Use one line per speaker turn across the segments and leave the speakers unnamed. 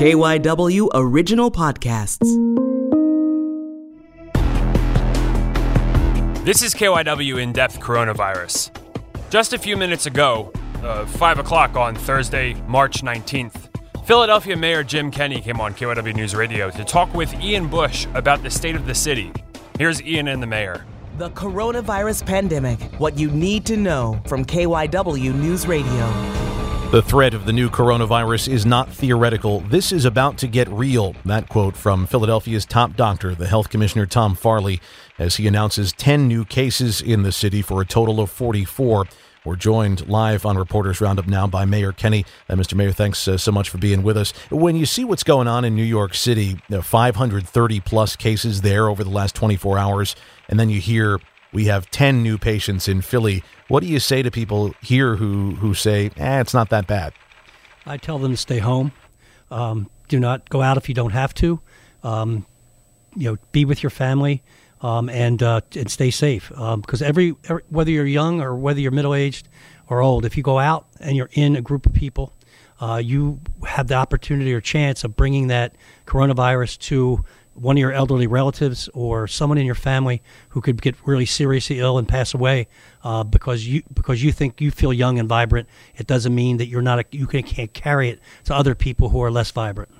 KYW Original Podcasts.
This is KYW In Depth Coronavirus. Just a few minutes ago, uh, 5 o'clock on Thursday, March 19th, Philadelphia Mayor Jim Kenney came on KYW News Radio to talk with Ian Bush about the state of the city. Here's Ian and the mayor.
The coronavirus pandemic. What you need to know from KYW News Radio.
The threat of the new coronavirus is not theoretical. This is about to get real. That quote from Philadelphia's top doctor, the health commissioner Tom Farley, as he announces 10 new cases in the city for a total of 44. We're joined live on Reporters Roundup now by Mayor Kenney. Uh, Mr. Mayor, thanks uh, so much for being with us. When you see what's going on in New York City, uh, 530 plus cases there over the last 24 hours, and then you hear we have 10 new patients in Philly. What do you say to people here who, who say, eh, it's not that bad?
I tell them to stay home. Um, do not go out if you don't have to. Um, you know, be with your family um, and uh, and stay safe. Because every, every whether you're young or whether you're middle aged or old, if you go out and you're in a group of people, uh, you have the opportunity or chance of bringing that coronavirus to one of your elderly relatives or someone in your family who could get really seriously ill and pass away uh, because you because you think you feel young and vibrant. It doesn't mean that you're not a, you can't carry it to other people who are less vibrant.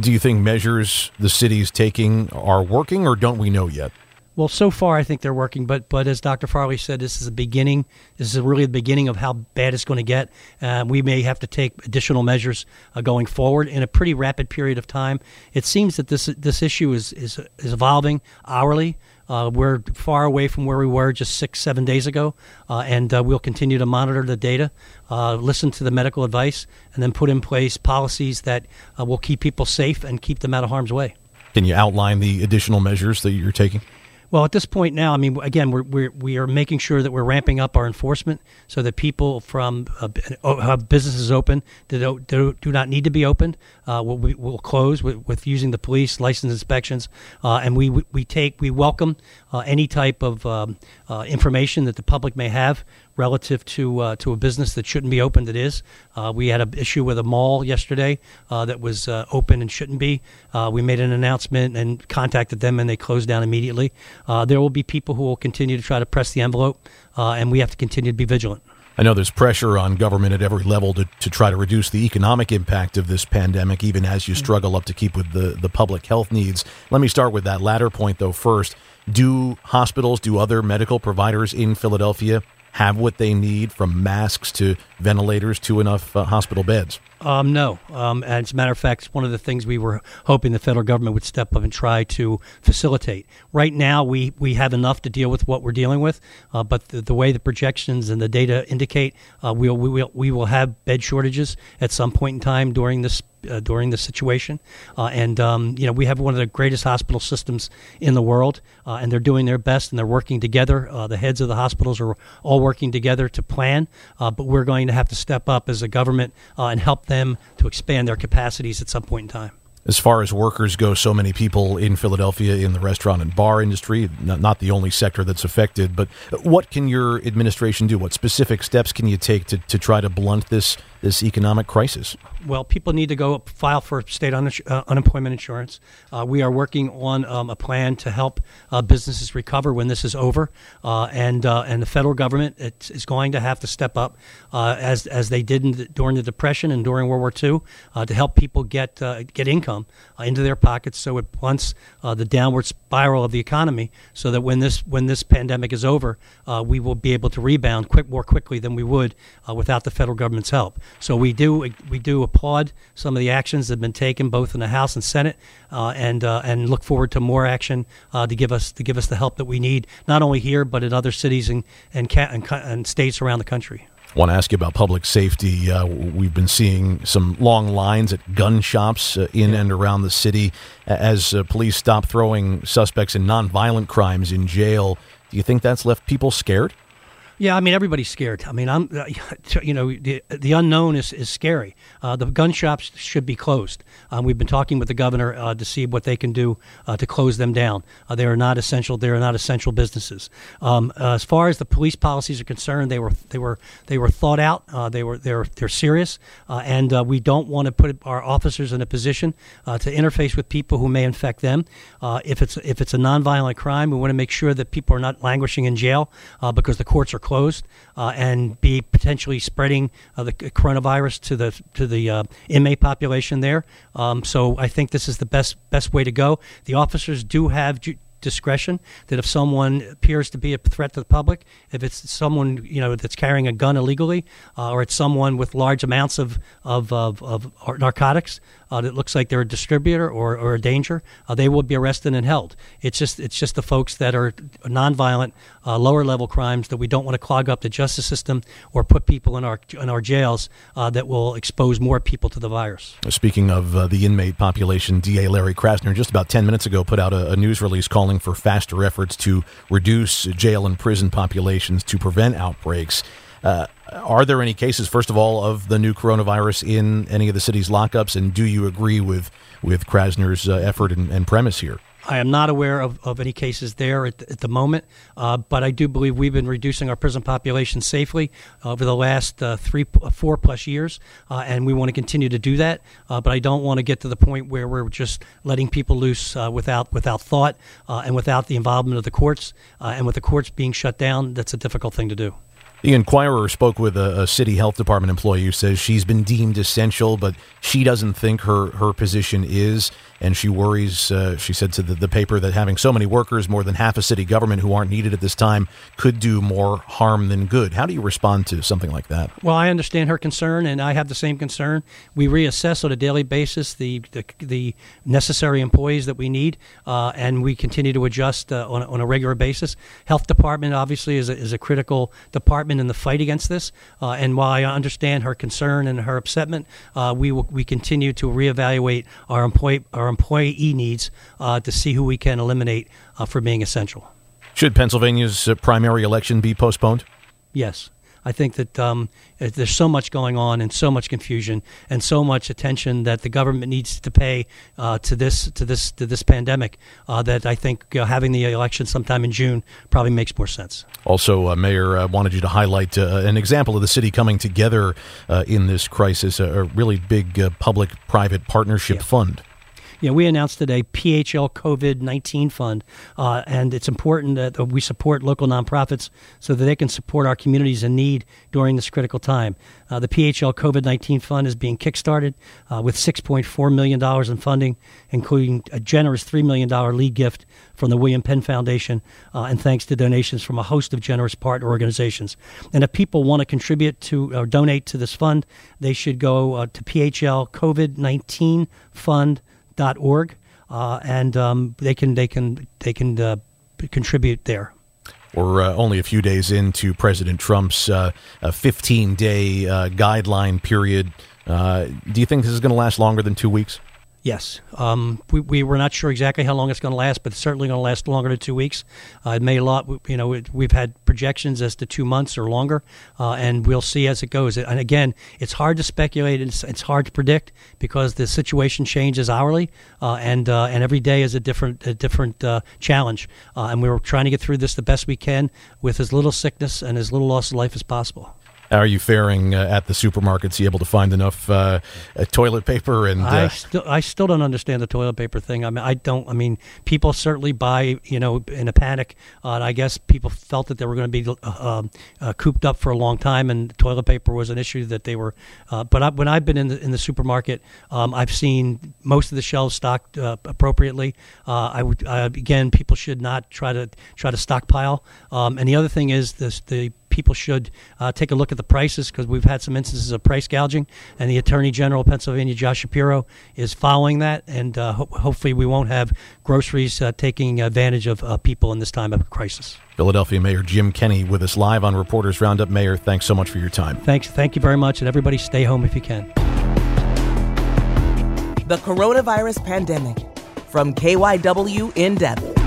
Do you think measures the city's taking are working, or don't we know yet?
Well, so far I think they're working, but but as Dr. Farley said, this is the beginning. This is really the beginning of how bad it's going to get. Uh, we may have to take additional measures uh, going forward in a pretty rapid period of time. It seems that this this issue is is, is evolving hourly. Uh, we're far away from where we were just six, seven days ago, uh, and uh, we'll continue to monitor the data, uh, listen to the medical advice, and then put in place policies that uh, will keep people safe and keep them out of harm's way.
Can you outline the additional measures that you're taking?
Well, at this point now, I mean, again, we're, we're we are making sure that we're ramping up our enforcement so that people from uh, have businesses open that do, do, do, not need to be opened. Uh, will will close with, with using the police license inspections, uh, and we we take we welcome uh, any type of um, uh, information that the public may have relative to uh, to a business that shouldn't be open that is. Uh, we had an issue with a mall yesterday uh, that was uh, open and shouldn't be. Uh, we made an announcement and contacted them, and they closed down immediately. Uh, there will be people who will continue to try to press the envelope, and we have to continue to be vigilant.
I know there's pressure on government at every level to, to try to reduce the economic impact of this pandemic, even as you struggle up to keep with the, the public health needs. Let me start with that latter point, though, first. Do hospitals, do other medical providers in Philadelphia have what they need from masks to ventilators to enough uh, hospital beds?
Um, no. Um, as a matter of fact, it's one of the things we were hoping the federal government would step up and try to facilitate. Right now, we, we have enough to deal with what we're dealing with, uh, but the, the, way the projections and the data indicate, uh, we'll, we, will, we will have bed shortages at some point in time during this uh, during this situation. Uh, and um, you know, we have one of the greatest hospital systems in the world, uh, and they're doing their best and they're working together. Uh, the heads of the hospitals are all working together to plan, but we're going to have to step up as a government uh, and help them to expand their capacities at some point in time
as far as workers go, so many people in Philadelphia in the restaurant and bar industry, not, not, the only sector that's affected. But what can your administration do? What specific steps can you take to, to try to blunt this this economic crisis?
Well, people need to go file for state un- uh, unemployment insurance. Uh, we are working on um, a plan to help uh, businesses recover when this is over, uh, and uh, and the federal government is going to have to step up uh, as as they did the, during the Depression and during World War II to help people get get income into their pockets, so it blunts the downward spiral of the economy, so that when this when this pandemic is over, we will be able to rebound quick more quickly than we would without the federal government's help. So we do we do applaud some of the actions that have been taken both in the House and Senate, uh, and uh, and look forward to more action uh, to give us to give us the help that we need, not only here but in other cities and and, ca- and, and states around the country.
I want to ask you about public safety. Uh, we've been seeing some long lines at gun shops uh, in yeah. and around the city as uh, police stop throwing suspects in nonviolent crimes in jail. Do you think that's left people scared?
Yeah, I mean everybody's scared. I mean, I'm, you know, the, the unknown is, is scary. Uh, the gun shops should be closed. Um, we've been talking with the governor uh, to see what they can do uh, to close them down. Uh, they are not essential. They are not essential businesses. Um, uh, as far as the police policies are concerned, they were they were they were thought out. They were they're they're serious, and we don't want to put our officers in a position to interface with people who may infect them. if it's if it's a nonviolent crime, we want to make sure that people are not languishing in jail because the courts are closed uh, and be potentially spreading uh, the coronavirus to the to the uh, inmate population there. Um, so I think this is the best best way to go. The officers do have ju- discretion that if someone appears to be a threat to the public, if it's someone you know that's carrying a gun illegally, uh, or it's someone with large amounts of of, of, of narcotics uh, that looks like they're a distributor or, or a danger, uh, they will be arrested and held. It's just it's just the folks that are nonviolent, uh, lower level crimes that we don't want to clog up the justice system or put people in our in our jails uh, that will expose more people to the virus.
Speaking of uh, the inmate population, DA Larry Krasner just about ten minutes ago put out a, a news release calling calling for faster efforts to reduce jail and prison populations to prevent outbreaks. Uh, are there any cases, first of all, of the new coronavirus in any of the city's lockups? And do you agree with with Krasner's uh, effort and, and premise here?
I am not aware of, of any cases there at, at the moment, uh, but I do believe we've been reducing our prison population safely over the last uh, three, four plus years, uh, and we want to continue to do that. Uh, but I don't want to get to the point where we're just letting people loose uh, without without thought uh, and without the involvement of the courts. and with the courts being shut down, that's a difficult thing to do.
The Inquirer spoke with a, a, city health department employee who says she's been deemed essential, but she doesn't think her, her position is and she worries. Uh, she said to the, the, paper that having so many workers, more than half a city government who aren't needed at this time, could do more harm than good. How do you respond to something like that?
Well, I understand her concern, and I have the same concern. We reassess on a daily basis the the, the necessary employees that we need, uh, and we continue to adjust uh, on, on a regular basis. Health department obviously is a, is a critical department in the fight against this, uh, and while I understand her concern and her upsetment, uh, we will, we continue to reevaluate our employee our our employee needs uh, to see who we can eliminate uh, for being essential.
Should Pennsylvania's uh, primary election be postponed?
Yes. I think that um, there's so much going on and so much confusion and so much attention that the government needs to pay uh, to this to this to this pandemic uh, that I think uh, having the election sometime in June probably makes more sense.
Also, uh, Mayor uh, wanted you to highlight uh, an example of the city coming together in this crisis, a, a really big public-private partnership yeah. fund
you know, we announced today PHL COVID 19 Fund, uh, and it's important that we support local nonprofits so that they can support our communities in need during this critical time. Uh, the PHL COVID 19 Fund is being kickstarted uh, with $6.4 million in funding, including a generous $3 million lead gift from the William Penn Foundation, uh, and thanks to donations from a host of generous partner organizations. And if people want to contribute to or donate to this fund, they should go uh, to PHL COVID 19 Fund org, uh, and um, they can they can they can uh, contribute there.
We're uh, only a few days into President Trump's 15 day uh, guideline period. Uh, do you think this is going to last longer than two weeks?
Yes, um, we, we were not sure exactly how long it's going to last, but it's certainly going to last longer than two weeks. Uh, it may lot, you know, it, we've had projections as to two months or longer, uh, and we'll see as it goes. And again, it's hard to speculate. It's, it's hard to predict because the situation changes hourly, uh, and uh, and every day is a different a different uh, challenge. Uh, and we're trying to get through this the best we can with as little sickness and as little loss of life as possible.
How are you faring uh, at the supermarkets? Are you able to find enough uh, uh, toilet paper? And
I uh, still, I still don't understand the toilet paper thing. I mean, I don't. I mean, people certainly buy, you know, in a panic. Uh, I guess people felt that they were going to be uh, um, cooped up for a long time, and toilet paper was an issue that they were. but I, when I've been in the in the supermarket, um, I've seen most of the shelves stocked appropriately. I would again, people should not try to try to stockpile. Um, and the other thing is this: the people should uh, take a look at the prices because we've had some instances of price gouging, and the Attorney General of Pennsylvania, Josh Shapiro, is following that, and uh, ho- hopefully we won't have groceries uh, taking advantage of uh, people in this time of crisis.
Philadelphia Mayor Jim Kenney with us live on Reporters Roundup. Mayor, thanks so much for your time.
Thanks, thank you very much, and everybody stay home if you can.
The coronavirus pandemic from KYW in depth.